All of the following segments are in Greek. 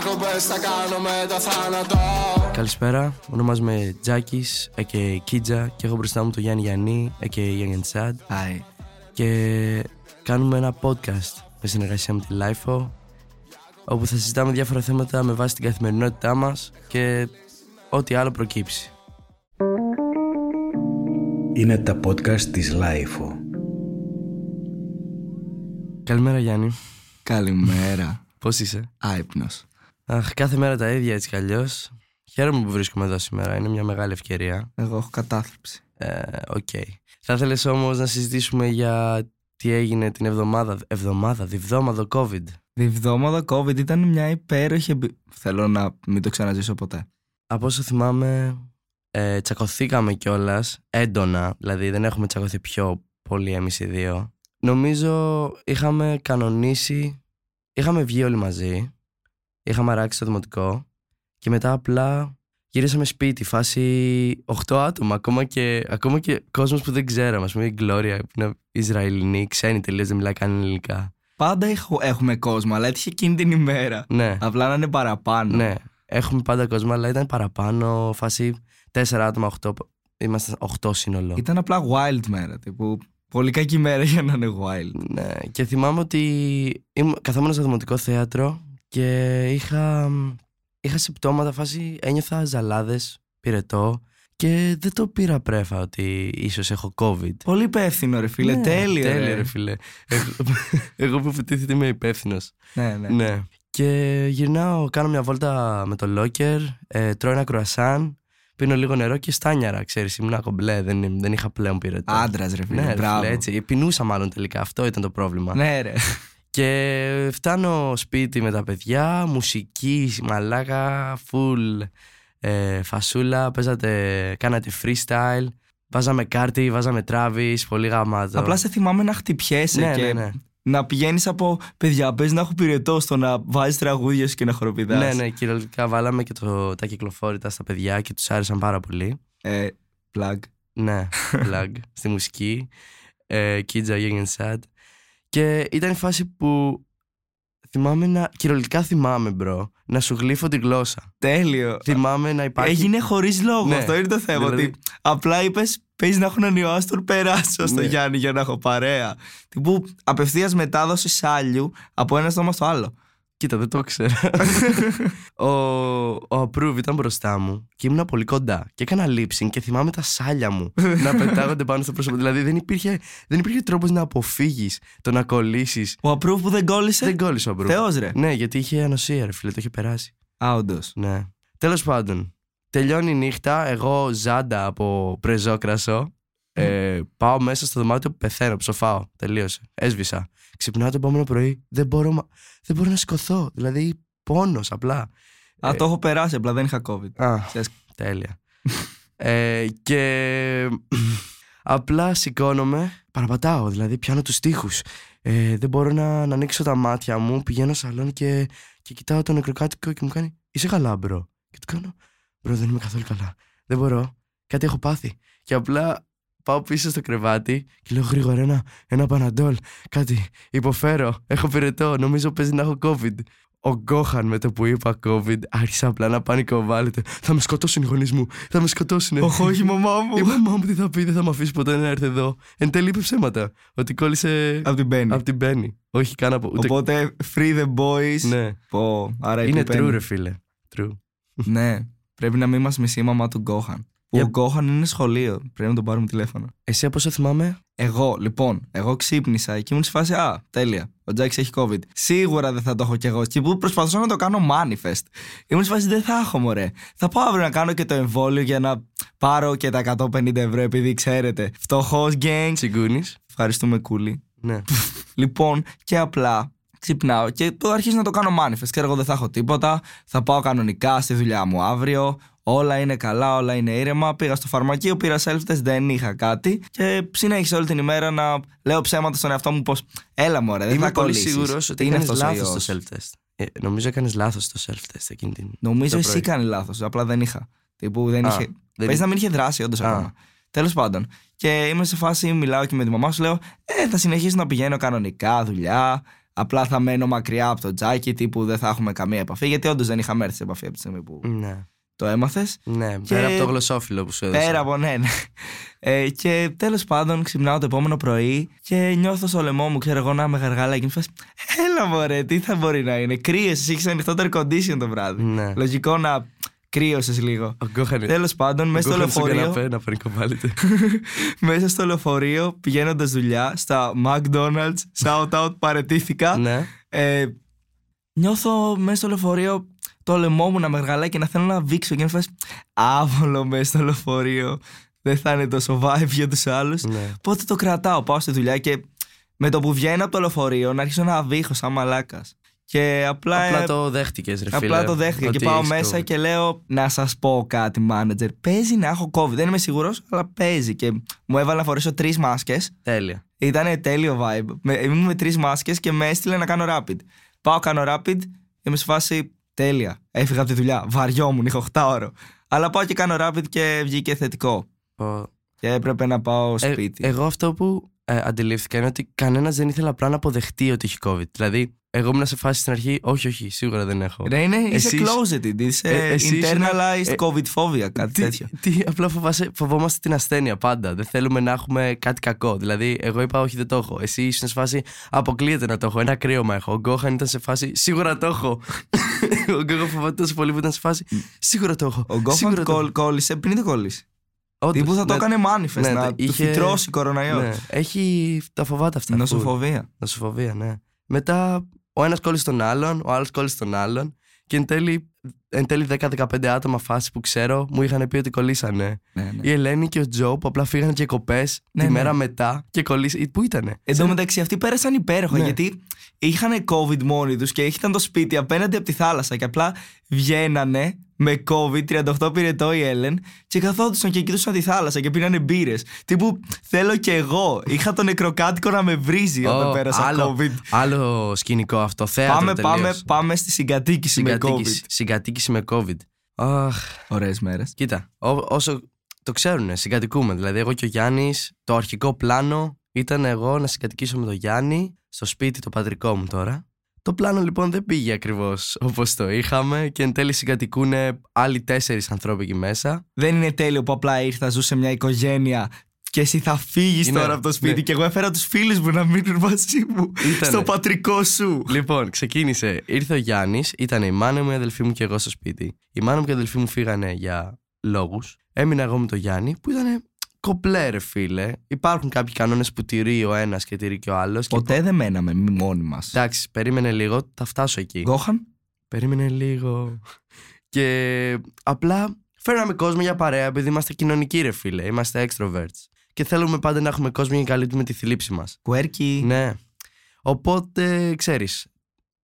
Διακοπές θα κάνω με το θάνατο Καλησπέρα, ονομάζομαι Τζάκης, και Κίτζα και έχω μπροστά μου τον Γιάννη Γιάννη, και Γιάννη Σαντ. Hi. Και κάνουμε ένα podcast με συνεργασία με τη LIFO όπου θα συζητάμε διάφορα θέματα με βάση την καθημερινότητά μας και ό,τι άλλο προκύψει. Είναι τα podcast της LIFO. Καλημέρα Γιάννη, Καλημέρα. πώς είσαι; Άυπνος. Αχ, κάθε μέρα τα ίδια έτσι κι αλλιώς. Χαίρομαι που βρίσκομαι εδώ σήμερα, είναι μια μεγάλη ευκαιρία. Εγώ έχω κατάθλιψη. Ε, Οκ. Θα ήθελες όμως να συζητήσουμε για τι έγινε την εβδομάδα, εβδομάδα, διβδόμαδο COVID. Διβδόμαδα COVID ήταν μια υπέροχη εμπει... Θέλω να μην το ξαναζήσω ποτέ. Από όσο θυμάμαι, ε, τσακωθήκαμε κιόλας έντονα, δηλαδή δεν έχουμε τσακωθεί πιο πολύ εμείς οι δύο. Νομίζω είχαμε κανονίσει, είχαμε βγει όλοι μαζί, είχαμε αράξει το δημοτικό και μετά απλά γυρίσαμε σπίτι, φάση 8 άτομα, ακόμα και, ακόμα και κόσμος που δεν ξέραμε, ας πούμε η Γκλώρια που είναι Ισραηλινή, ξένη τελείως, δεν μιλάει καν ελληνικά. Πάντα έχω- έχουμε κόσμο, αλλά έτυχε εκείνη την ημέρα. Ναι, Απλά να είναι παραπάνω. ναι, έχουμε πάντα κόσμο, αλλά ήταν παραπάνω, φάση 4 άτομα, 8, είμαστε 8 σύνολο. Ήταν απλά wild μέρα. Τύπου, πολύ κακή μέρα για να είναι wild. Ναι, και θυμάμαι ότι ήμουν, καθόμουν στο δημοτικό θέατρο και είχα, είχα συμπτώματα φάση, ένιωθα ζαλάδες, πυρετό και δεν το πήρα πρέφα ότι ίσως έχω COVID. Πολύ υπεύθυνο, ρε φίλε. Ναι, τέλειο. Τέλειο ρε. ρε φίλε. εγώ, εγώ που υποτίθεται είμαι υπεύθυνος. Ναι, ναι. Ναι. Και γυρνάω, κάνω μια βόλτα με το locker, ε, τρώω ένα κρουασάν, πίνω λίγο νερό και στάνιαρα, ξέρεις, ήμουν κομπλέ, δεν, δεν είχα πλέον πυρετό. Άντρας, ρε φίλε. ναι, ρε μπράβο. φίλε, έτσι. Πεινούσα μάλλον τελικά. Αυτό ήταν το πρόβλημα. Ναι, ρε. Και φτάνω σπίτι με τα παιδιά, μουσική, μαλάκα, full ε, φασούλα, παίζατε, κάνατε freestyle, βάζαμε κάρτι, βάζαμε τράβης, πολύ γαμάτο. Απλά σε θυμάμαι να χτυπιέσαι ναι, και ναι, ναι. να πηγαίνεις από παιδιά. Πες να έχω πυρετό στο να βάζεις τραγούδια σου και να χοροπηδάς. Ναι, ναι, κυριολεκτικά βάλαμε και το, τα κυκλοφόρητα στα παιδιά και τους άρεσαν πάρα πολύ. Ε, plug. Ναι, plug στη μουσική, ε, Κίτζα, Sad. Και ήταν η φάση που θυμάμαι να, κυριολεκτικά θυμάμαι μπρο, να σου γλύφω τη γλώσσα. Τέλειο. Θυμάμαι να υπάρχει. Έγινε χωρίς λόγο. Ναι. Αυτό είναι το θέμα. Δηλαδή- Ότι απλά είπες, παίζει να έχουν ένα ιό, ας τον περάσω στο Ναι. Γιάννη για να έχω παρέα. Τι που απευθείας μετάδοση σάλιου από ένα στόμα στο άλλο. Κοίτα, δεν το ήξερα. ο, ο Approve ήταν μπροστά μου και ήμουν πολύ κοντά. Και έκανα lip-sync και θυμάμαι τα σάλια μου να πετάγονται πάνω στο πρόσωπο. Δηλαδή δεν υπήρχε, δεν υπήρχε τρόπος να αποφύγεις το να κολλήσεις. Ο approve που δεν κόλλησε; Δεν κόλλησε ο Approve. Θεός ρε. Ναι, γιατί είχε ανοσία, ρε φίλε, το είχε περάσει. Α, όντως. Ναι. Τέλος πάντων, τελειώνει η νύχτα. Εγώ ζάντα από πρεζόκρασο. Ε, πάω μέσα στο δωμάτιο που πεθαίνω, ψοφάω. Τελείωσε. Έσβησα. Ξυπνάω το επόμενο πρωί. Δεν μπορώ, μα- δεν μπορώ να σηκωθώ. Δηλαδή, πόνος απλά. Α, το έχω περάσει, απλά δεν είχα COVID. Α, Ξέρεις, τέλεια. ε, και απλά σηκώνομαι, παραπατάω, δηλαδή πιάνω τους τοίχους. Ε, δεν μπορώ να, να ανοίξω τα μάτια μου, πηγαίνω στο σαλόνι και, και κοιτάω τον συγκάτοικο και μου κάνει «Είσαι καλά bro» και του κάνω «Bro δεν είμαι καθόλου καλά, δεν μπορώ, κάτι έχω πάθει» και απλά πάω πίσω στο κρεβάτι και λέω γρήγορα ένα, ένα παναντόλ, κάτι, υποφέρω, έχω πυρετό, νομίζω παίζει να έχω COVID. Ο Γκόχαν με το που είπα COVID άρχισε απλά να πανικοβάλλεται. Θα με σκοτώσουν οι γονείς μου. Θα με σκοτώσουν. Όχι, όχι, η μαμά Η μου. μαμά μου τι θα πει, δεν θα με αφήσει ποτέ να έρθει εδώ. Εν τέλει είπε ψέματα. Ότι κόλλησε Από την Μπέννη. από την Μπέννη. Όχι καν από. Ούτε... Οπότε, free the boys. Ναι. Πω, άρα Είναι η Penny. true, ρε φίλε. True. Ναι, πρέπει να μην μας μισεί η μαμά του Γκόχαν. Ο Yep. Γκόχαν είναι σχολείο. Πρέπει να τον πάρουμε τηλέφωνο. Εσύ από όσο θυμάμαι. Εγώ, λοιπόν, εγώ ξύπνησα και ήμουν στη φάση Α, τέλεια. Ο Τζάκης έχει COVID. Σίγουρα δεν θα το έχω κι εγώ. Και που προσπαθούσα να το κάνω manifest. Ήμουν στη φάση δεν θα έχω, μωρέ. Θα πάω αύριο να κάνω και το εμβόλιο για να πάρω και τα 150 ευρώ, επειδή ξέρετε. Φτωχός gang. Τσιγκούνης. Ευχαριστούμε, κούλι. Ναι. Λοιπόν, και απλά ξυπνάω και το αρχίζω να το κάνω manifest. Και εγώ δεν θα έχω τίποτα. Θα πάω κανονικά στη δουλειά μου αύριο. Όλα είναι καλά, όλα είναι ήρεμα. Πήγα στο φαρμακείο, πήρα self-test, δεν είχα κάτι. Και συνέχισα όλη την ημέρα να λέω ψέματα στον εαυτό μου πως έλα μωρέ, δεν Είμαι θα πολύ κολλήσεις. σίγουρος Τι ότι είναι έκανες αυτός ο λάθος ιός. στο self-test. Ε, νομίζω έκανες λάθος στο self-test εκείνη την. Νομίζω το εσύ πρωί. κάνει λάθος. Απλά δεν είχα. Τύπου δεν Α, είχε. δεν- Παίζει να μην είχε δράσει, όντως Α. ακόμα. Τέλος πάντων. Και είμαι σε φάση, μιλάω και με τη μαμά σου, λέω: Ε, θα συνεχίσω να πηγαίνω κανονικά δουλειά. Απλά θα μένω μακριά από το τζάκι, τύπου δεν θα έχουμε καμία επαφή. Γιατί όντως δεν είχαμε έρθει σε επαφή από τη στιγμή που Ναι. το έμαθες. Ναι, Και- πέρα από το γλωσσόφυλλο που σου έδωσα. Πέρα από ναι, ναι. Ε, και τέλος πάντων ξυπνάω το επόμενο πρωί και νιώθω στο λαιμό μου, ξέρω εγώ, να με γαργάλα και μου φας, Έλα μωρέ, τι θα μπορεί να είναι. Κρύες, εσύ έχεις ανοιχτό το air condition το βράδυ. Ναι. Λογικό να κρύωσες λίγο. Ο Γκόχαν Τέλος πάντων, μέσα στο λεωφορείο. καναπέ να πανικοβάλλεται. μέσα στο λεωφορείο, πηγαίνοντας δουλειά, στα McDonald's, shout out, παρετήθηκα. ναι. Ε, νιώθω μέσα στο λεωφορείο το λαιμό μου να με γαλάει και να θέλω να βήξω και να φας άβολο μέσα στο λεωφορείο. Δεν θα είναι τόσο vibe για τους άλλους. Ναι. Οπότε το κρατάω, πάω στη δουλειά και με το που βγαίνω από το λεωφορείο να αρχίσω να βήχω σαν μαλάκας. Και απλά, Απλά ε, το δέχτηκες, ρε φίλε. απλά το δέχτηκα ότι και πάω έχεις μέσα COVID. και λέω να σας πω κάτι manager. Παίζει να έχω COVID, δεν είμαι σίγουρος, αλλά παίζει. Και μου έβαλε να φορέσω τρεις μάσκες Τέλεια. ήταν τέλειο vibe. Με, ήμουν με τρεις μάσκες και με έστειλε να κάνω rapid. Πάω, κάνω rapid και είμαι σε φάση τέλεια. Έφυγα από τη δουλειά. Βαριόμουν, είχα 8 ώρο. Αλλά πάω και κάνω rapid και βγήκε θετικό. Ο- Και έπρεπε να πάω Ε, σπίτι. εγώ αυτό που ε, αντιλήφθηκα είναι ότι κανένας δεν ήθελε απλά να αποδεχτεί ότι έχει COVID. Δηλαδή, εγώ ήμουν σε φάση στην αρχή, όχι, όχι, σίγουρα δεν έχω. Ρε, είναι, είσαι Εσύ είσαι- closeted, είσαι Ε, εσύ είσαι ένα- internalized ε, COVID phobia, κάτι Τι, τέτοιο. τι, απλά φοβάσαι, φοβόμαστε την ασθένεια πάντα. Δεν θέλουμε να έχουμε κάτι κακό. Δηλαδή, εγώ είπα, Όχι, δεν το έχω. Εσύ ήσουν σε φάση, Αποκλείεται να το έχω. Ένα κρύωμα έχω. Ο Γκόχαν ήταν σε φάση, Σίγουρα το έχω. ο Γκόχαν φοβάται τόσο πολύ που ήταν σε φάση, Σίγουρα το έχω. Ο Σίγουρα Γκόφαντ το έχω». κόλλ- κόλλησε πριν το κόλλησε. Όντως, Τύπου θα το ναι, έκανε manifest, ναι, να το του είχε- φυτρώσει κοροναϊό. Ναι, έχει τα φοβάται αυτά. full. Νοσοφοβία. Νοσοφοβία, ναι. Μετά ο ένας κόλλησε τον άλλον, ο άλλος κόλλησε τον άλλον. Και εν τέλει, εν τέλει 10-15 άτομα φάση που ξέρω μου είχαν πει ότι κολλήσανε. Ναι, ναι. Η Ελένη και ο Τζο που απλά φύγανε διακοπέ Ναι, τη ναι. μέρα μετά και κολλήσανε. Πού ήτανε; Εν τω μεταξύ, αυτοί πέρασαν υπέροχα Ναι. γιατί είχαν COVID μόνοι τους και ήταν το σπίτι απέναντι από τη θάλασσα και απλά βγαίνανε με COVID, 38 πυρετό η Έλεν και καθόντουσαν και κοιτούσαν τη θάλασσα και πίνανε μπύρες. Τύπου θέλω κι εγώ. Είχα τον νεκροκάτοικο να με βρίζει όταν Ω, πέρασα άλλο, COVID. άλλο σκηνικό αυτό. Θέατρο Πάμε, τελείως. πάμε, πάμε στη συγκατοίκηση με Συγκατοίκηση, COVID. συγκατοίκηση με COVID. Αχ, Ωραίες μέρες. κοίτα, ό- όσο το ξέρουν, συγκατοικούμε. Δηλαδή, εγώ και ο Γιάννης, το αρχικό πλάνο ήταν εγώ να συγκατοικήσω με τον Γιάννη στο σπίτι το πατρικό μου τώρα. Το πλάνο λοιπόν δεν πήγε ακριβώς όπως το είχαμε και εν τέλει συγκατοικούν άλλοι τέσσερις ανθρώποι εκεί μέσα. Δεν είναι τέλειο που απλά ήρθα, ζούσε μια οικογένεια και εσύ θα φύγεις Είναι, τώρα από το σπίτι ναι. και εγώ έφερα τους φίλους μου να μείνουν μαζί μου Ήτανε. στο πατρικό σου. Λοιπόν, ξεκίνησε. Ήρθε ο Γιάννης, ήταν η μάνα μου, η αδελφή μου και εγώ στο σπίτι. Η μάνα μου και η αδελφή μου φύγανε για λόγους. Έμεινα εγώ με τον Γιάννη, που ήταν κομπλέ, ρε φίλε. Υπάρχουν κάποιοι κανόνες που τηρεί ο ένας και τηρεί και ο άλλος. Ποτέ δεν μέναμε μη μόνοι μας. Εντάξει, περίμενε λίγο, θα φτάσω εκεί. Γκόχαν. Περίμενε λίγο. Και απλά φέραμε κόσμο για παρέα, επειδή είμαστε κοινωνικοί, ρε φίλε. Είμαστε extroverts. Και θέλουμε πάντα να έχουμε κόσμο για να καλύπτουμε τη θλίψη μας. Κουέρκι. Ναι. Οπότε, ξέρεις,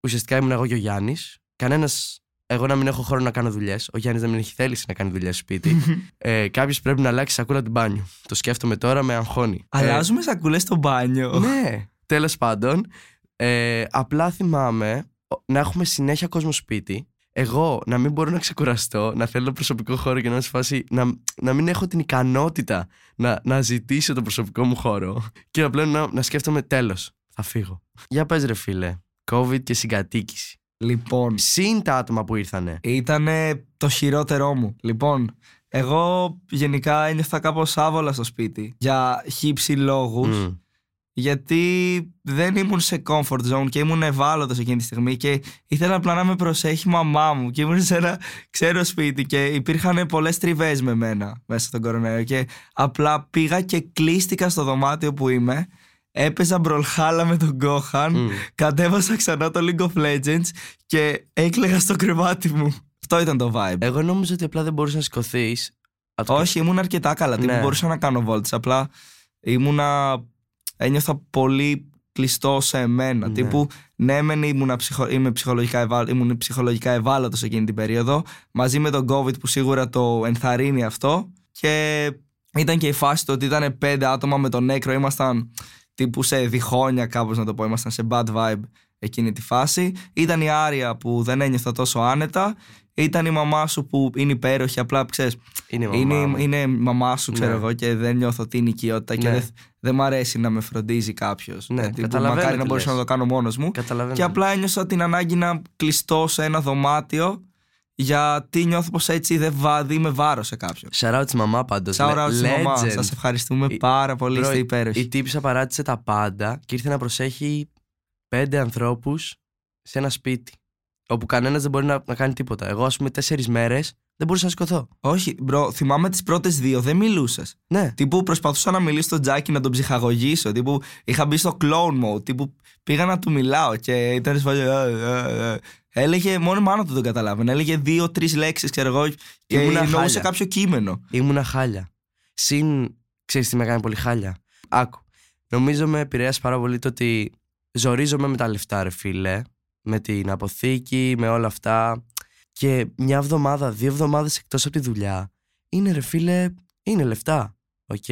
ουσιαστικά ήμουν εγώ και ο Γιάννης. Κανένας. Εγώ να μην έχω χρόνο να κάνω δουλειές. Ο Γιάννης να μην έχει θέληση να κάνει δουλειές στο σπίτι. ε, Κάποιος πρέπει να αλλάξει σακούλα την μπάνιο. Το σκέφτομαι τώρα με αγχώνει. Αλλάζουμε σακούλες στο μπάνιο. Ε, ναι. Τέλος πάντων, ε, απλά θυμάμαι ο- να έχουμε συνέχεια κόσμο σπίτι. Εγώ να μην μπορώ να ξεκουραστώ, να θέλω προσωπικό χώρο και να είμαι σε φάση να, να μην έχω την ικανότητα να, να ζητήσω το προσωπικό μου χώρο. Και απλά να, να σκέφτομαι τέλος. Θα φύγω. Για πες ρε φίλε. COVID και συγκατοίκηση. Λοιπόν, Συν τα άτομα που ήρθανε. ήταν το χειρότερό μου. Λοιπόν, εγώ γενικά ένιωθα κάπως άβολα στο σπίτι για χύψη λόγους. Μμ. γιατί δεν ήμουν σε comfort zone και ήμουν ευάλωτος εκείνη τη στιγμή και ήθελα απλά να με προσέχει η μαμά μου και ήμουν σε ένα ξένο σπίτι και υπήρχαν πολλές τριβές με μένα μέσα στον κορονοϊό και απλά πήγα και κλείστηκα στο δωμάτιο που είμαι έπαιζα μπρολχάλα με τον Gohan Μμ. κατέβασα ξανά το League of Legends και έκλαιγα στο κρεβάτι μου αυτό ήταν το vibe Εγώ νόμιζα ότι απλά δεν μπορούσες να σηκωθείς. όχι, ήμουν αρκετά καλά. Τύπου Ναι. μπορούσα να κάνω βόλτες. Απλά ήμουνα. Ένιωθα πολύ κλειστό σε εμένα. Ναι. Τύπου, ναι, μεν ήμουνα ψυχο, είμαι ψυχολογικά, ευάλω, ήμουν ψυχολογικά ευάλωτος εκείνη την περίοδο. Μαζί με τον COVID που σίγουρα το ενθαρρύνει αυτό. Και ήταν και η φάση του ότι ήταν πέντε άτομα με τον νέκρο. Ήμασταν τύπου σε διχόνια, κάπως να το πω. Ήμασταν σε bad vibe εκείνη τη φάση. Ήταν η Άρια που δεν ένιωθα τόσο άνετα. ήταν η μαμά σου που είναι υπέροχη, απλά ξέρεις. Είναι η μαμά Είναι, μου. είναι η μαμά σου, ξέρω Ναι. εγώ, και δεν νιώθω την οικειότητα και Ναι. δεν, δεν μ' αρέσει να με φροντίζει κάποιος. Ναι, καταλαβαίνω μακάρι να τι μπορούσα λες. να το κάνω μόνος μου. Καταλαβαίνω. Και απλά ένιωσα την ανάγκη να κλειστώ σε ένα δωμάτιο γιατί νιώθω πως έτσι δεν βα, είμαι βάρος σε κάποιον. Shout out στη μαμά πάντως. Shout out Le- στη μαμά. legend. Σας ευχαριστούμε Η- πάρα πολύ. Bro, Είστε υπέροχοι. Η τύψα παράτησε τα πάντα και ήρθε να προσέχει πέντε ανθρώπους σε ένα σπίτι. Όπου κανένας δεν μπορεί να, να κάνει τίποτα. Εγώ, ας πούμε, τέσσερις μέρες δεν μπορούσα να σηκωθώ. Όχι, bro, θυμάμαι τις πρώτες δύο, δεν μιλούσες. Ναι. Τύπου προσπαθούσα να μιλήσω στον Τζάκι να τον ψυχαγωγήσω. Τύπου είχα μπει στο clone mode. Τύπου πήγα να του μιλάω και ήταν σε φάση, «Ε, ε, ε». Έλεγε, μόνο η μάνα του δεν καταλάβαινε. Έλεγε δύο-τρεις λέξεις, ξέρω εγώ, και Ήμουνα εννοούσε χάλια. κάποιο κείμενο. Ήμουνα χάλια. Συν, ξέρεις τι με κάνει πολύ χάλια. Άκου. Νομίζω με επηρέασε πάρα πολύ το ότι ζορίζομαι με τα λεφτά, ρε φίλε. Με την αποθήκη, με όλα αυτά. Και μια εβδομάδα, δύο εβδομάδες εκτός από τη δουλειά. Είναι, ρε φίλε, είναι λεφτά. Οκ.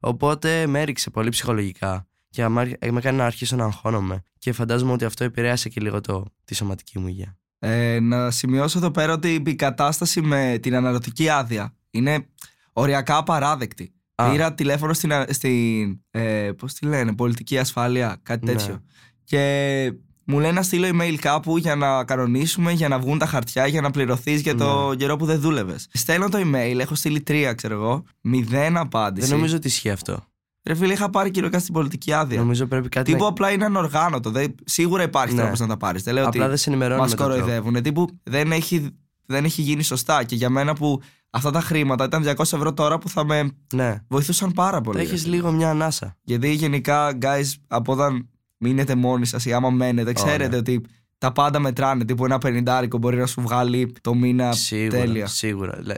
Οπότε με έριξε πολύ ψυχολογικά. Και αμά- με έκανε να αρχίσω να αγχώνομαι. Και φαντάζομαι ότι αυτό επηρέασε και λίγο το, τη σωματική μου υγεία. Ε, να σημειώσω εδώ πέρα ότι η κατάσταση με την αναρρωτική άδεια είναι οριακά απαράδεκτη. Α. Πήρα τηλέφωνο στην, α- στην ε, πώς τη λένε, πολιτική ασφάλεια, κάτι Ναι. τέτοιο. Και μου λένε να στείλω email κάπου για να κανονίσουμε, για να βγουν τα χαρτιά, για να πληρωθείς για το Ναι. καιρό που δεν δούλευες. Στέλνω το email, έχω στείλει τρία, ξέρω εγώ. Μηδέν απάντηση. Δεν νομίζω ότι ισχύει αυτό. Ρε φίλε, είχα πάρει κυριολεκτικά στην πολιτική άδεια. Νομίζω πρέπει κάτι Τύπου να... απλά είναι ανοργάνωτο. Δεν, σίγουρα υπάρχει Ναι. τρόπος να τα πάρεις. Δεν λέω Απλά ότι δεν σε ενημερώνει μας με τον τρόπο. κοροϊδεύουν. Τύπου δεν έχει, δεν έχει γίνει σωστά. Και για μένα που αυτά τα χρήματα ήταν 200 ευρώ τώρα που θα με Ναι. βοηθούσαν πάρα πολύ. ρε Έχεις φίλε. λίγο μια ανάσα. Γιατί γενικά, guys, από όταν μείνετε μόνοι σας ή άμα μένετε, ξέρετε ναι. ότι τα πάντα μετράνε. Τύπου ένα πενιντάρικο μπορεί να σου βγάλει το μήνα Σίγουρα. τέλεια. Σίγουρα. Λέ.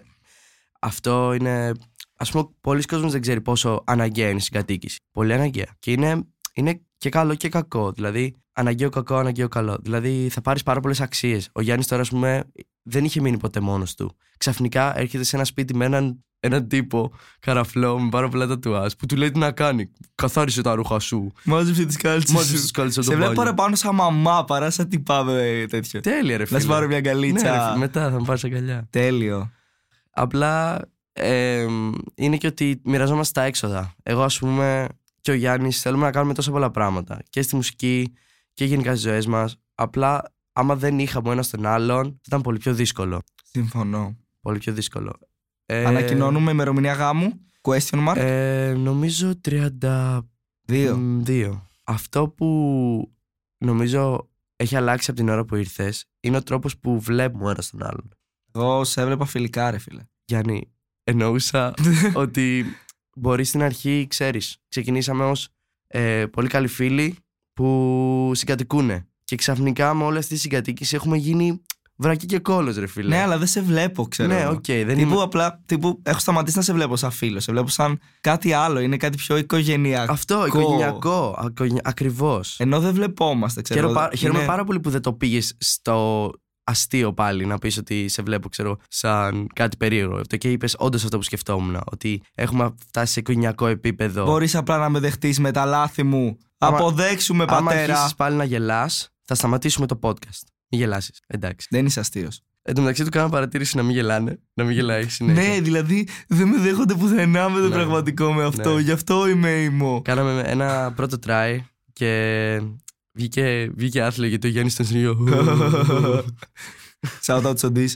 Αυτό είναι. Α πούμε, πολλοί κόσμοι δεν ξέρει πόσο αναγκαία είναι η συγκατοίκηση. Πολύ αναγκαία. Και είναι, είναι και καλό και κακό. Δηλαδή, αναγκαίο κακό, αναγκαίο καλό. Δηλαδή, θα πάρεις πάρα πολλές αξίες. Ο Γιάννης τώρα, ας πούμε, δεν είχε μείνει ποτέ μόνος του. Ξαφνικά έρχεται σε ένα σπίτι με έναν, έναν τύπο καραφλό με πάρα πολλά τατουάζ που του λέει τι να κάνει. Καθάρισε τα ρούχα σου. Μάζεψε τις κάλτσες. Μάζεψε τις κάλτσες από Σε το βλέπω μπάνιο. παραπάνω σαν μαμά παρά σαν τι πάμε τέτοιο. Τέλεια, ρε φίλε. Να σου πάρω μια Ναι, ρε αγκαλίτσα. φίλε, μετά θα μου πάρεις αγκαλιά. Τέλειο. Απλά ε, είναι και ότι μοιραζόμαστε τα έξοδα. Εγώ, ας πούμε, και ο Γιάννης θέλουμε να κάνουμε τόσα πολλά πράγματα. Και στη μουσική και γενικά στις ζωές μας. Απλά, άμα δεν είχαμε ο ένας τον άλλον, θα ήταν πολύ πιο δύσκολο. Συμφωνώ. Πολύ πιο δύσκολο. Ε, Ανακοινώνουμε ημερομηνία γάμου. Question mark. Ε, νομίζω 32. Δύο. Αυτό που νομίζω έχει αλλάξει από την ώρα που ήρθες είναι ο τρόπος που βλέπουμε ο ένας τον άλλον. Εγώ σε έβλεπα φιλικά, ρε φίλε. Γιάννη, εννοούσα ότι μπορεί στην αρχή, ξέρεις, ξεκινήσαμε ως ε, πολύ καλοί φίλοι που συγκατοικούν. Και ξαφνικά με όλη αυτή τη συγκατοίκηση έχουμε γίνει βρακί και κώλος ρε φίλε. Ναι, αλλά δεν σε βλέπω, ξέρω. Ναι, εγώ. οκ, δεν Τύπου είμαι... απλά, τύπου, έχω σταματήσει να σε βλέπω σαν φίλο. Σε βλέπω σαν κάτι άλλο. Είναι κάτι πιο οικογενειακό. Αυτό, οικογενειακό, ακο- ακριβώς. Ενώ δεν βλεπόμαστε, ξέρω. Χαίρομαι, εγώ. πά- χαίρομαι Είναι- πάρα πολύ που δεν το πήγες στο αστείο πάλι να πεις ότι σε βλέπω ξέρω σαν κάτι περίεργο αυτό και είπες όντως αυτό που σκεφτόμουν ότι έχουμε φτάσει σε οικογενειακό επίπεδο Μπορείς απλά να με δεχτείς με τα λάθη μου. Άμα- Αποδέξουμε, Άμα πατέρα. αρχίσεις πάλι να γελάς, θα σταματήσουμε το podcast. Μην γελάσεις. Εντάξει. Δεν είσαι αστείος. Εν τω μεταξύ του κάνω παρατήρηση να μην γελάνε. Να μην γελάει συνέχεια. Ναι, δηλαδή δεν με δέχονται πουθενά με το Ναι. πραγματικό με αυτό. Ναι. Γι' αυτό είμαι ήμο. Κάναμε ένα πρώτο try και βγήκε, βγήκε άθλιο γιατί ο Γιάννης ήταν συνήθω. Shout out στον Dis.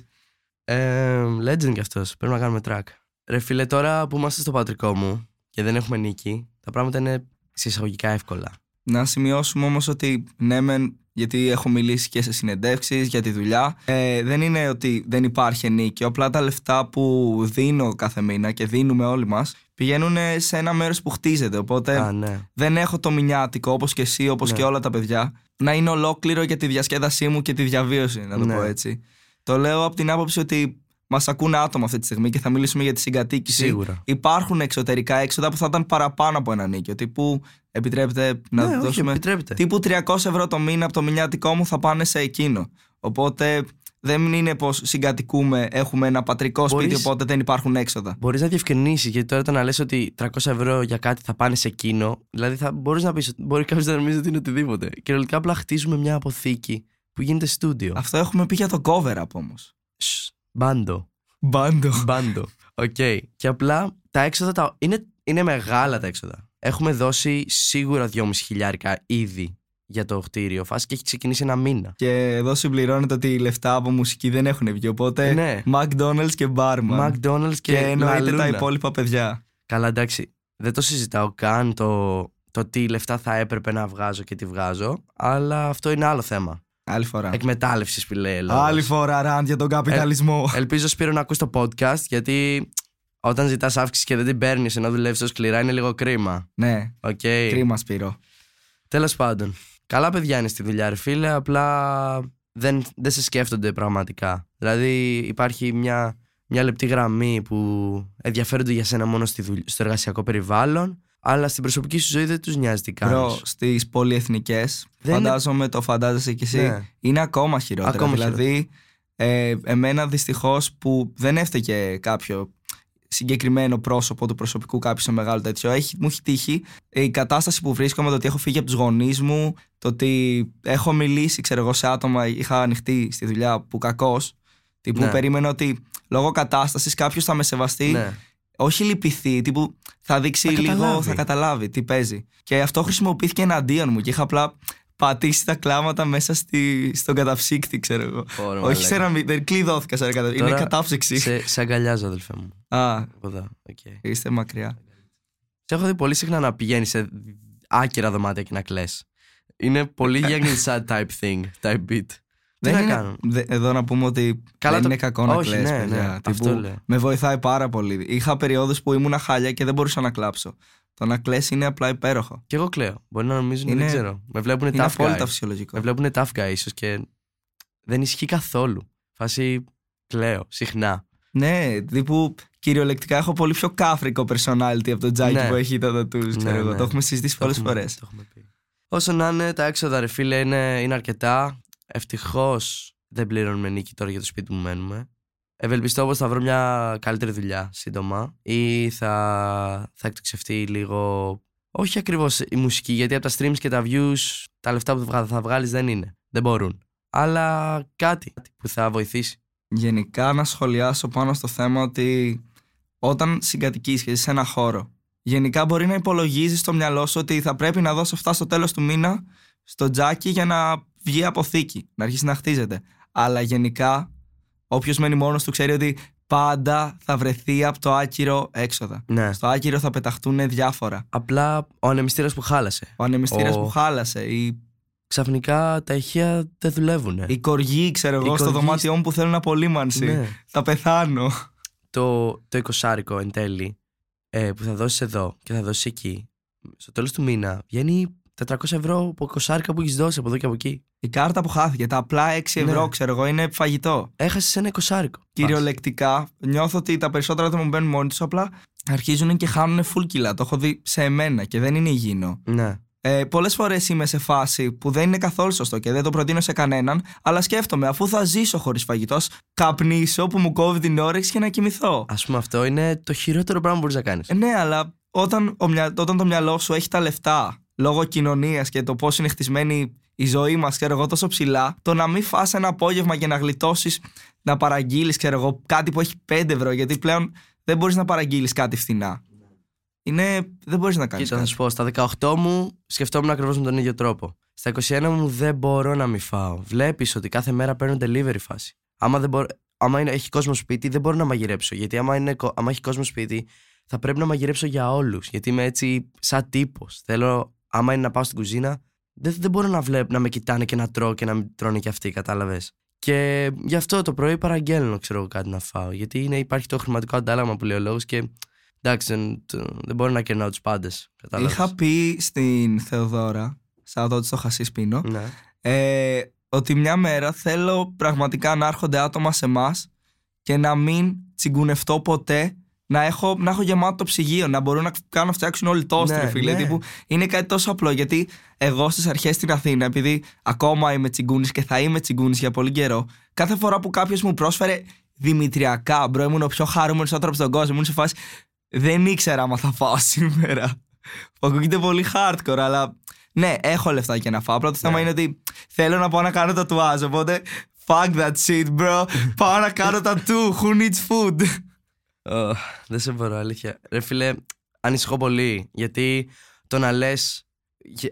ε, legend κι αυτός. Πρέπει να κάνουμε track. Ρε φίλε, τώρα που είμαστε στο πατρικό μου και δεν έχουμε νίκη, τα πράγματα είναι σε εισαγωγικά εύκολα. Να σημειώσουμε όμως ότι ναι, μεν, γιατί έχω μιλήσει και σε συνεντεύξεις για τη δουλειά. Ε, δεν είναι ότι δεν υπάρχει ενίκιο. Απλά τα λεφτά που δίνω κάθε μήνα και δίνουμε όλοι μας πηγαίνουν σε ένα μέρος που χτίζεται. Οπότε Α, ναι. δεν έχω το μηνιάτικο όπως και εσύ, όπως Ναι. και όλα τα παιδιά, να είναι ολόκληρο για τη διασκέδασή μου και τη διαβίωση, να το Ναι. πω έτσι. Το λέω από την άποψη ότι μας ακούνε άτομα αυτή τη στιγμή και θα μιλήσουμε για τη συγκατοίκηση. Σίγουρα. Υπάρχουν εξωτερικά έξοδα που θα ήταν παραπάνω από ένα νίκιο. Τύπου, επιτρέπετε να ναι, όχι, δώσουμε. επιτρέπεται. Τύπου 300 ευρώ το μήνα από το μηνιάτικό μου θα πάνε σε εκείνο. Οπότε δεν είναι πως συγκατοικούμε, έχουμε ένα πατρικό σπίτι, Μπορείς- οπότε δεν υπάρχουν έξοδα. Μπορείς να διευκρινίσεις, γιατί τώρα το να λες ότι 300 ευρώ για κάτι θα πάνε σε εκείνο, δηλαδή θα μπορείς να πεις, μπορεί κάποιος να νομίζει ότι είναι οτιδήποτε. Κυριολεκτικά απλά χτίζουμε μια αποθήκη που γίνεται στούντιο. Αυτό έχουμε πει για το cover up όμως. Σ, Μπάντο. Μπάντο. Μπάντο. Οκ. Και απλά τα έξοδα τα... είναι, είναι μεγάλα τα έξοδα. Έχουμε δώσει σίγουρα 2,5 χιλιάρικα ήδη για το κτίριο. Φάση και έχει ξεκινήσει ένα μήνα. Και εδώ συμπληρώνεται ότι οι λεφτά από μουσική δεν έχουν βγει. Οπότε Ναι. McDonald's και barman. McDonald's και, και εννοείται τα Luna. υπόλοιπα παιδιά. Καλά, εντάξει. Δεν το συζητάω καν το, το τι λεφτά θα έπρεπε να βγάζω και τι βγάζω. Αλλά αυτό είναι άλλο θέμα. Άλλη φορά. Εκμετάλλευσης που λέει. λόγος. Άλλη φορά rant για τον καπιταλισμό. Ελπίζω Σπύρο να ακούς το podcast γιατί όταν ζητάς αύξηση και δεν την παίρνεις ενώ δουλεύεις τόσο σκληρά είναι λίγο κρίμα. ναι, Οκ. κρίμα Σπύρο. Τέλος πάντων. Καλά παιδιά είναι στη δουλειά, ρε φίλε. Απλά δεν, δεν σε σκέφτονται πραγματικά. Δηλαδή υπάρχει μια, μια λεπτή γραμμή που ενδιαφέρονται για σένα μόνο στη δουλ- στο εργασιακό περιβάλλον. Αλλά στην προσωπική σου ζωή δεν τους νοιάζει τι κάνεις. Μπρο, στις πολυεθνικές, Δεν είναι- φαντάζομαι το φαντάζεσαι κι εσύ, Ναι. είναι ακόμα χειρότερα. Ακόμα δηλαδή, ε, εμένα δυστυχώς που δεν έφταιγε κάποιο συγκεκριμένο πρόσωπο του προσωπικού κάποιο σε μεγάλο τέτοιο. Έχει, μου έχει τύχει ε, η κατάσταση που βρίσκομαι, το ότι έχω φύγει από τους γονείς μου, το ότι έχω μιλήσει, ξέρω εγώ, σε άτομα, είχα ανοιχτεί στη δουλειά που κακώ. Τύπου Ναι. περίμενα ότι λόγω κατάστασης κάποιος θα με σεβαστεί Ναι. όχι λυπηθεί, τύπου θα δείξει Θα λίγο, καταλάβει. θα καταλάβει τι παίζει. Και αυτό χρησιμοποιήθηκε εναντίον μου και είχα απλά πατήσει τα κλάματα μέσα στη, στον καταψύκτη, ξέρω εγώ. Ωραία, Όχι σε ένα. μη- Δεν κλειδώθηκα σε ένα καταψύκτη. Είναι Τώρα κατάψυξη. Σε, σε αγκαλιάζω, αδελφέ μου. Α, Από εδώ. οκ. είστε μακριά. Σε έχω δει πολύ συχνά να πηγαίνεις σε άκυρα δωμάτια και να κλε. Είναι πολύ young and sad type thing, type beat. Τι να είναι- κάνω; δε- εδώ να πούμε ότι Καλά δεν το- είναι κακό να Όχι, κλαις, ναι, παιδιά. ναι, Τύπου, αυτό λέω. με βοηθάει πάρα πολύ. Είχα περιόδους που ήμουν χάλια και δεν μπορούσα να κλάψω. Το να κλαις είναι απλά υπέροχο. Και εγώ κλαίω. Μπορεί να νομίζουν, Είναι- δεν ξέρω. Με βλέπουν Είναι tough απόλυτα guy. φυσιολογικό. Με βλέπουν tough guy ίσως και δεν ισχύει καθόλου. Φάση κλαίω συχνά. Ναι, τύπου κυριολεκτικά έχω πολύ πιο κάφρικο personality από τον Τζάκι Ναι. που έχει τα tattoos. ξέρω Ναι, εγώ. ναι. Το έχουμε συζητήσει Το πολλές έχουμε- φορές. το έχουμε πει. Όσο να είναι, τα έξοδα ρε φίλε είναι, είναι αρκετά. Ευτυχώς δεν πληρώνουμε νίκη τώρα για το σπίτι που μένουμε. Ευελπιστώ πως θα βρω μια καλύτερη δουλειά σύντομα ή θα, θα εκτοξευτεί λίγο. Όχι ακριβώς η μουσική, γιατί από τα streams και τα views τα λεφτά που θα βγα- θα βγάλεις δεν είναι. Δεν μπορούν. Αλλά κάτι που θα βοηθήσει. Γενικά να σχολιάσω πάνω στο θέμα ότι όταν συγκατοικείς και ζεις σε ένα χώρο, γενικά μπορεί να υπολογίζεις στο μυαλό σου ότι θα πρέπει να δώσω αυτά στο τέλος του μήνα στο τζάκι για να βγει αποθήκη, να αρχίσει να χτίζεται. Αλλά γενικά, όποιος μένει μόνος του ξέρει ότι πάντα θα βρεθεί από το άκυρο έξοδα. Ναι. Στο άκυρο θα πεταχτούν διάφορα. Απλά ο ανεμιστήρας που χάλασε. Ο ανεμιστήρας Ο- που χάλασε, η, Ξαφνικά τα ηχεία δεν δουλεύουν. η κοργή, ξέρω εγώ, Η στο κοργή δωμάτιό μου που θέλουν απολύμανση. Ναι. Θα πεθάνω. το, το εικοσάρικο εν τέλει ε, που θα δώσεις εδώ και θα δώσεις εκεί, στο τέλος του μήνα βγαίνει 400 ευρώ από εικοσάρικα που έχεις δώσει από εδώ και από εκεί. Η κάρτα που χάθηκε, τα απλά 6 ευρώ, Ναι. ξέρω εγώ, είναι φαγητό. Έχασες ένα εικοσάρικο. Κυριολεκτικά, νιώθω ότι τα περισσότερα άτομα που μπαίνουν μόνοι τους απλά αρχίζουν και χάνουν full κιλά. Το έχω δει σε εμένα και δεν είναι υγιεινό. Ναι. Ε, Πολλές φορές είμαι σε φάση που δεν είναι καθόλου σωστό και δεν το προτείνω σε κανέναν, αλλά σκέφτομαι αφού θα ζήσω χωρίς φαγητός, ας καπνίσω που μου κόβει την όρεξη και να κοιμηθώ. Α πούμε, αυτό είναι το χειρότερο πράγμα που μπορείς να κάνεις. Ε, ναι, αλλά όταν, ο μυα- όταν το μυαλό σου έχει τα λεφτά λόγω κοινωνίας και το πώς είναι χτισμένη η ζωή μας, ξέρω εγώ, τόσο ψηλά, το να μην φας ένα απόγευμα και να γλιτώσεις να παραγγείλεις, ξέρω εγώ, κάτι που έχει 5 ευρώ, γιατί πλέον δεν μπορείς να παραγγείλεις κάτι φθηνά. Είναι. Δεν μπορείς να κάνεις. Κοίτα, θα σου πω, στα 18 μου σκεφτόμουν ακριβώς με τον ίδιο τρόπο. Στα 21 μου δεν μπορώ να μη φάω. Βλέπεις ότι κάθε μέρα παίρνω delivery φάση. Άμα, δεν μπορώ, άμα είναι, έχει κόσμο σπίτι, δεν μπορώ να μαγειρέψω. Γιατί άμα, είναι, κο- άμα έχει κόσμο σπίτι, θα πρέπει να μαγειρέψω για όλους. Γιατί είμαι έτσι σαν τύπος. Θέλω, άμα είναι να πάω στην κουζίνα, δεν, δεν μπορώ να βλέπω να με κοιτάνε και να τρώω και να μην τρώνε και αυτοί, κατάλαβες. Και γι' αυτό το πρωί παραγγέλνω, ξέρω εγώ, κάτι να φάω. Γιατί είναι, υπάρχει το χρηματικό αντάλλαγμα που λέει ο λόγος και εντάξει, δεν, το- δεν μπορώ να κερνάω τους πάντες. Είχα πει στην Θεοδώρα, σαν τότε στο Χασί Σπίνο, Ναι. ε, ότι μια μέρα θέλω πραγματικά να έρχονται άτομα σε εμάς και να μην τσιγκουνευτώ ποτέ. Να έχω, να έχω γεμάτο το ψυγείο, να μπορούν να κάνουν να φτιάξουν όλοι τοστ, Ναι, ρε φίλε. ναι. τύπου, είναι κάτι τόσο απλό. Γιατί εγώ στις αρχές στην Αθήνα, επειδή ακόμα είμαι τσιγκούνης και θα είμαι τσιγκούνης για πολύ καιρό, κάθε φορά που κάποιος μου πρόσφερε δημητριακά, bro, ήμουν ο πιο χαρούμενος άνθρωπος στον κόσμο. Ήμουν σε φάση. Δεν ήξερα άμα θα φάω σήμερα. Που ακούγεται πολύ hardcore, αλλά ναι, έχω λεφτά για να φάω. Απλά το θέμα Ναι. είναι ότι θέλω να πάω να κάνω το τουάζ. Οπότε Fuck that shit, bro. Πάω να κάνω tattoo. Who needs food? Ω, δεν σε μπορώ, αλήθεια. Ρε φίλε, ανησυχώ πολύ. Γιατί το να λες.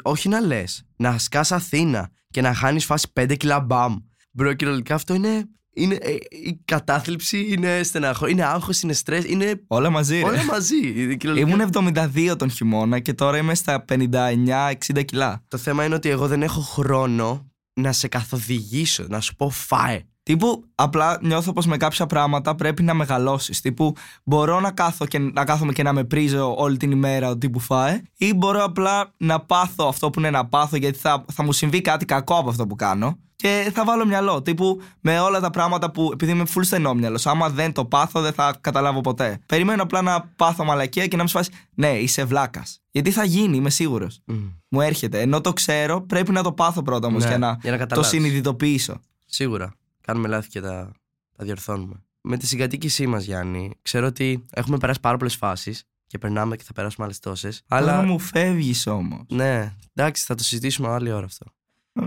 Όχι να λες, να σκάς Αθήνα και να χάνεις φάση 5 κιλά μπαμ. Μπρο, κυριολεκτικά αυτό είναι. είναι ε, η κατάθλιψη, είναι στεναχώ, είναι άγχος, είναι στρες, είναι Όλα μαζί, ρε. όλα μαζί. Κυριολεκτικά. Ήμουν 72 τον χειμώνα και τώρα είμαι στα 59-60 κιλά. Το θέμα είναι ότι εγώ δεν έχω χρόνο να σε καθοδηγήσω, να σου πω φάε. Τύπου απλά νιώθω πως με κάποια πράγματα πρέπει να μεγαλώσεις. Τύπου μπορώ να, κάθω και, να κάθομαι και να με πρίζω όλη την ημέρα ο τύπου φάε ή μπορώ απλά να πάθω αυτό που είναι να πάθω γιατί θα, θα μου συμβεί κάτι κακό από αυτό που κάνω και θα βάλω μυαλό. Τύπου με όλα τα πράγματα που επειδή είμαι full στενόμυαλος, άμα δεν το πάθω δεν θα καταλάβω ποτέ. Περιμένω απλά να πάθω μαλακία και να μου σου φάσει ναι είσαι βλάκας. Γιατί θα γίνει, είμαι σίγουρος. Μου έρχεται. Ενώ το ξέρω, πρέπει να το πάθω πρώτα όμως Ναι, για να, για να το καταλάβεις. συνειδητοποιήσω. Σίγουρα. Κάνουμε λάθη και τα, τα διορθώνουμε. Με τη συγκατοίκησή μας, Γιάννη, ξέρω ότι έχουμε περάσει πάρα πολλές φάσεις και περνάμε και θα περάσουμε άλλες τόσες. Αλλά Αλλά. μου φεύγεις όμως. Ναι, εντάξει, θα το συζητήσουμε άλλη ώρα αυτό.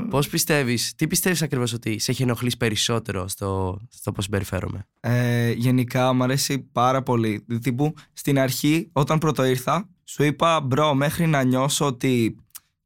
Πώς πιστεύεις, τι πιστεύεις ακριβώς ότι σε έχει ενοχλήσει περισσότερο στο, στο πώς συμπεριφέρομαι; Ε, γενικά μου αρέσει πάρα πολύ. Τύπου στην αρχή, όταν πρώτο ήρθα, σου είπα bro, μέχρι να νιώσω ότι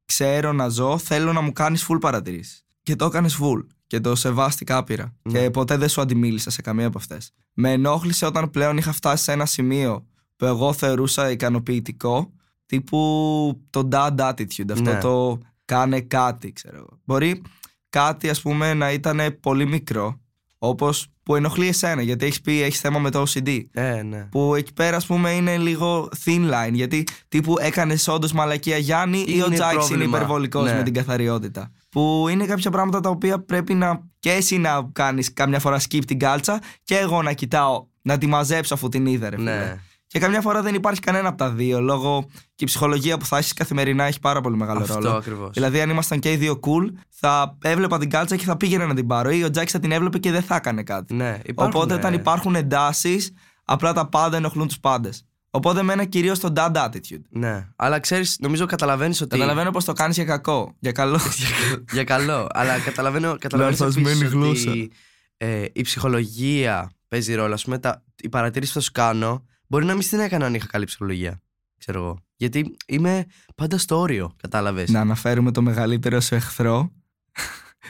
ξέρω να ζω, θέλω να μου κάνεις full παρατηρήσεις. Και το έκανες full. Και το σεβάστηκα άπειρα. Ναι. Και ποτέ δεν σου αντιμίλησα σε καμία από αυτές. Με ενόχλησε όταν πλέον είχα φτάσει σε ένα σημείο που εγώ θεωρούσα ικανοποιητικό, τύπου το dad attitude. Αυτό Ναι. το κάνε κάτι, ξέρω εγώ. Μπορεί κάτι, ας πούμε, να ήταν πολύ μικρό, Όπως που ενοχλεί εσένα, γιατί έχεις πει έχεις θέμα με το OCD. Ε, ναι. Που εκεί πέρα, ας πούμε, είναι λίγο thin line. Γιατί τύπου έκανες όντως μαλακία Γιάννη ή, Είναι ο Τζάκη είναι πρόβλημα. υπερβολικός Ναι. με την καθαριότητα. Που είναι κάποια πράγματα τα οποία πρέπει να και εσύ να κάνεις καμιά φορά skip την κάλτσα και εγώ να κοιτάω να τη μαζέψω αφού την είδα, ρε φίλε. ναι. Και καμιά φορά δεν υπάρχει κανένα από τα δύο λόγω και η ψυχολογία που θα έχεις καθημερινά έχει πάρα πολύ μεγάλο Αυτό ρόλο. ακριβώς. Δηλαδή, αν ήμασταν και οι δύο cool, θα έβλεπα την κάλτσα και θα πήγαινα να την πάρω. Ή ο Τζάκης θα την έβλεπε και δεν θα έκανε κάτι. Ναι, υπάρχουν, Οπότε, ε, όταν υπάρχουν εντάσεις, απλά τα πάντα ενοχλούν τους πάντες. Οπότε, μένα κυρίως το dad attitude. Ναι. Αλλά ξέρεις, νομίζω καταλαβαίνεις ότι. Καταλαβαίνω πως το κάνεις για κακό. Για καλό. για καλό. Αλλά καταλαβαίνω, καταλαβαίνεις Λανθασμένη επίσης γλώσσα. ότι ε, η ψυχολογία παίζει ρόλο. Α πούμε, τα, η παρατήρηση που θα σου κάνω μπορεί να μην στην έκανα αν είχα καλή ψυχολογία. Ξέρω εγώ. Γιατί είμαι πάντα στο όριο, κατάλαβες. να αναφέρουμε το μεγαλύτερο σου εχθρό.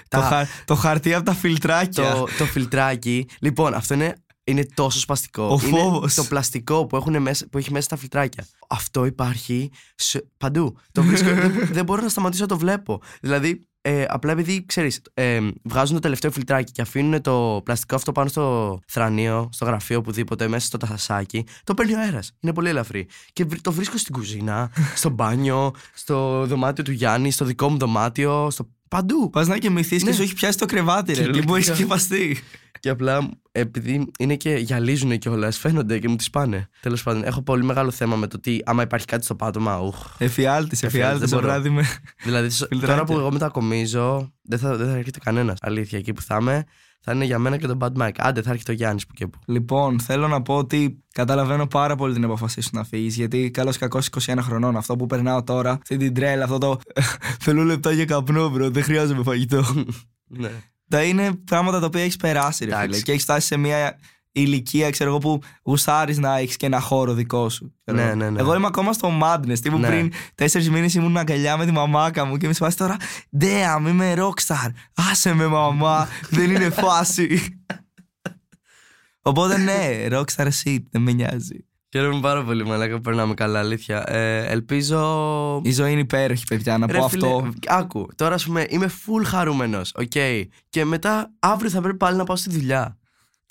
Τα- το, χα- το χαρτί από τα φιλτράκια. Το, το φιλτράκι. Λοιπόν, αυτό είναι, είναι τόσο σπαστικό. Ο είναι φόβος. το πλαστικό που, έχουν μέσα, που έχει μέσα τα φιλτράκια. Αυτό υπάρχει σε, παντού. Το βρίσκω, δεν, δεν μπορώ να σταματήσω να το βλέπω. Δηλαδή, ε, απλά επειδή ξέρεις, ε, βγάζουν το τελευταίο φιλτράκι και αφήνουν το πλαστικό αυτό πάνω στο θρανίο, στο γραφείο, οπουδήποτε, μέσα στο ταχασάκι, το παίρνει ο αέρας. Είναι πολύ ελαφρύ. Και βρ- το βρίσκω στην κουζίνα, στο μπάνιο, στο δωμάτιο του Γιάννη, στο δικό μου δωμάτιο, στο. Παντού. Πας να κοιμηθείς Ναι. και σου έχει πιάσει το κρεβάτι, ρε. Κυριολεκτικά. Τι που έχει σκεπαστεί. Και απλά επειδή είναι και γυαλίζουν κιόλας, φαίνονται και μου τις πάνε. Τέλος πάντων, έχω πολύ μεγάλο θέμα με το ότι άμα υπάρχει κάτι στο πάτωμα, ουχ. Εφιάλτης, δεν εφιάλτης το μπορώ. βράδυ με. Δηλαδή, σ- Φιλτράκια. τώρα που εγώ μετακομίζω, δεν θα, δεν θα έρχεται κανένας. Αλήθεια, εκεί που θα είμαι, θα είναι για μένα και τον Bad Mike. Άντε, θα έρχεται ο Γιάννης που και που. Λοιπόν, θέλω να πω ότι καταλαβαίνω πάρα πολύ την απόφασή σου να φύγεις. Γιατί καλό κακό 21 χρονών, αυτό που περνάω τώρα, αυτή την τρέλα, αυτό το. Θέλω λεφτά για καπνό, bro, δεν χρειάζομαι φαγητό. Ναι. Τα είναι πράγματα τα οποία έχεις περάσει, ρε Εντάξει. φίλε. Και έχεις φτάσει σε μια ηλικία, ξέρω εγώ, που γουστάρεις να έχεις και ένα χώρο δικό σου. ξέρω Ναι, εγώ. ναι, ναι. Εγώ είμαι ακόμα στο madness. Τύπου Ναι. πριν τέσσερις μήνες ήμουν αγκαλιά με τη μαμάκα μου και με φάση τώρα. Damn, είμαι rockstar. Άσε με, μαμά. δεν είναι φάση. Οπότε ναι, rockstar shit, δεν με νοιάζει. Χαίρομαι πάρα πολύ, μαλάκα, που περνάμε καλά, αλήθεια. Ε, ελπίζω. Η ζωή είναι υπέροχη, παιδιά. Να Ρε πω φίλε, αυτό. Άκου, τώρα ας πούμε είμαι full χαρούμενος. Οκ. Και μετά αύριο θα πρέπει πάλι να πάω στη δουλειά.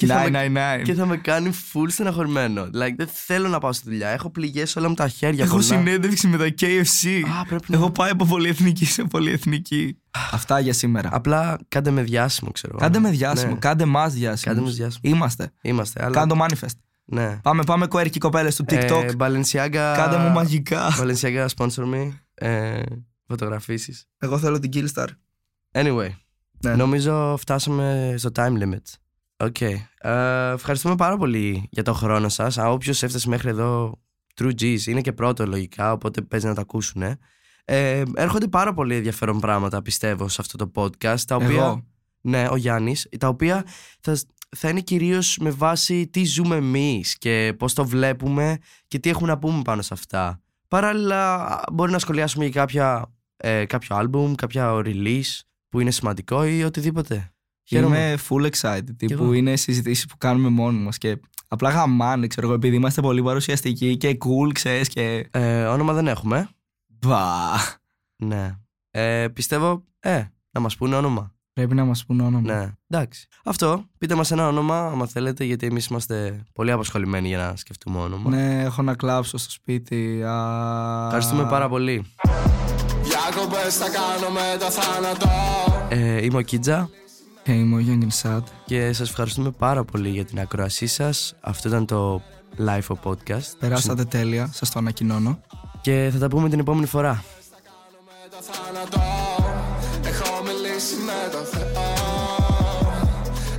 Και θα, με, 999. και θα με κάνει full στεναχωρημένο. Like, δεν θέλω να πάω στη δουλειά. Έχω πληγές όλα μου τα χέρια. Έχω πολλά. συνέντευξη με τα KFC. Α, πρέπει να. Έχω πάει από πολυεθνική σε πολυεθνική. Αυτά για σήμερα. Απλά κάντε με διάσημο, ξέρω. εγώ. Κάντε με διάσημο, Ναι. κάντε μας διάσημο. Κάντε με διάσημο. Είμαστε. Είμαστε. Αλλά... Κάντε το manifest. Ναι. Πάμε, πάμε κοέρκι κοπέλες του TikTok. Ε, Balenciaga. Κάντε μου μαγικά. Balenciaga sponsor me. Ε, Φωτογραφίσεις. Εγώ θέλω την Killstar. Anyway. Ναι. Νομίζω φτάσαμε στο time limit. Οκ. Ε, ευχαριστούμε πάρα πολύ για το χρόνο σας. Όποιος έφτασε μέχρι εδώ, True G's, είναι και πρώτο λογικά, οπότε παίζει να τα ακούσουν. Ε, έρχονται πάρα πολύ ενδιαφέροντα πράγματα, πιστεύω, σε αυτό το podcast, τα οποία Εγώ; Ναι, ο Γιάννης, τα οποία θα, θα είναι κυρίως με βάση τι ζούμε εμείς και πώς το βλέπουμε και τι έχουμε να πούμε πάνω σε αυτά. Παράλληλα, μπορεί να σχολιάσουμε για κάποια, ε, κάποιο album, κάποια release που είναι σημαντικό ή οτιδήποτε. Χαίρομαι. Είμαι full excited. Τύπου εγώ. είναι συζητήσεις που κάνουμε μόνοι μας και απλά γαμάνε, ξέρω εγώ, επειδή είμαστε πολύ παρουσιαστικοί και cool, ξέρεις και. Ε, όνομα δεν έχουμε. Μπα. Ναι. Ε, πιστεύω, ε, να μας πούνε όνομα. Πρέπει να μας πούν όνομα. Ναι. Εντάξει. Αυτό. Πείτε μας ένα όνομα, άμα θέλετε, γιατί εμείς είμαστε πολύ απασχολημένοι για να σκεφτούμε όνομα. Ναι, έχω να κλάψω στο σπίτι. Α... Ευχαριστούμε πάρα πολύ. Διακοπές θα κάνω με το θάνατο Ε, είμαι ο Κίτζα Και είμαι ο Γιάννη Σάτ. και σας ευχαριστούμε πάρα πολύ για την ακροασή σας. Αυτό ήταν το Life of Podcast. Περάσατε τέλεια, σας το ανακοινώνω. Και θα τα πούμε την επόμενη φορά. με το θάνατο Έχω μιλήσει με το Θεό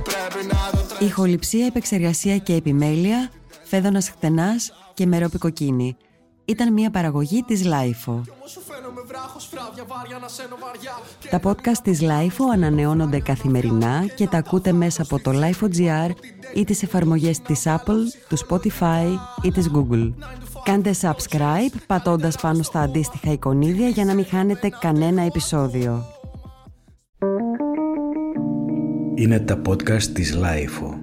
Πρέπει να το τρέξω Ηχοληψία, επεξεργασία και επιμέλεια, φέδωνας χτενάς και μερόπικοκίνη. Ήταν μια παραγωγή της Lifeo. Σου φαίνομαι βράχος φράδια βάρια να σένω βαριά Και Τα podcast της Lifeo ανανεώνονται καθημερινά και τα ακούτε μέσα από το Lifeo.gr ή τις εφαρμογές της Apple, του Spotify ή της Google. Κάντε subscribe πατώντας πάνω στα αντίστοιχα εικονίδια για να μην χάνετε κανένα επεισόδιο. Είναι τα podcast της Lifeo.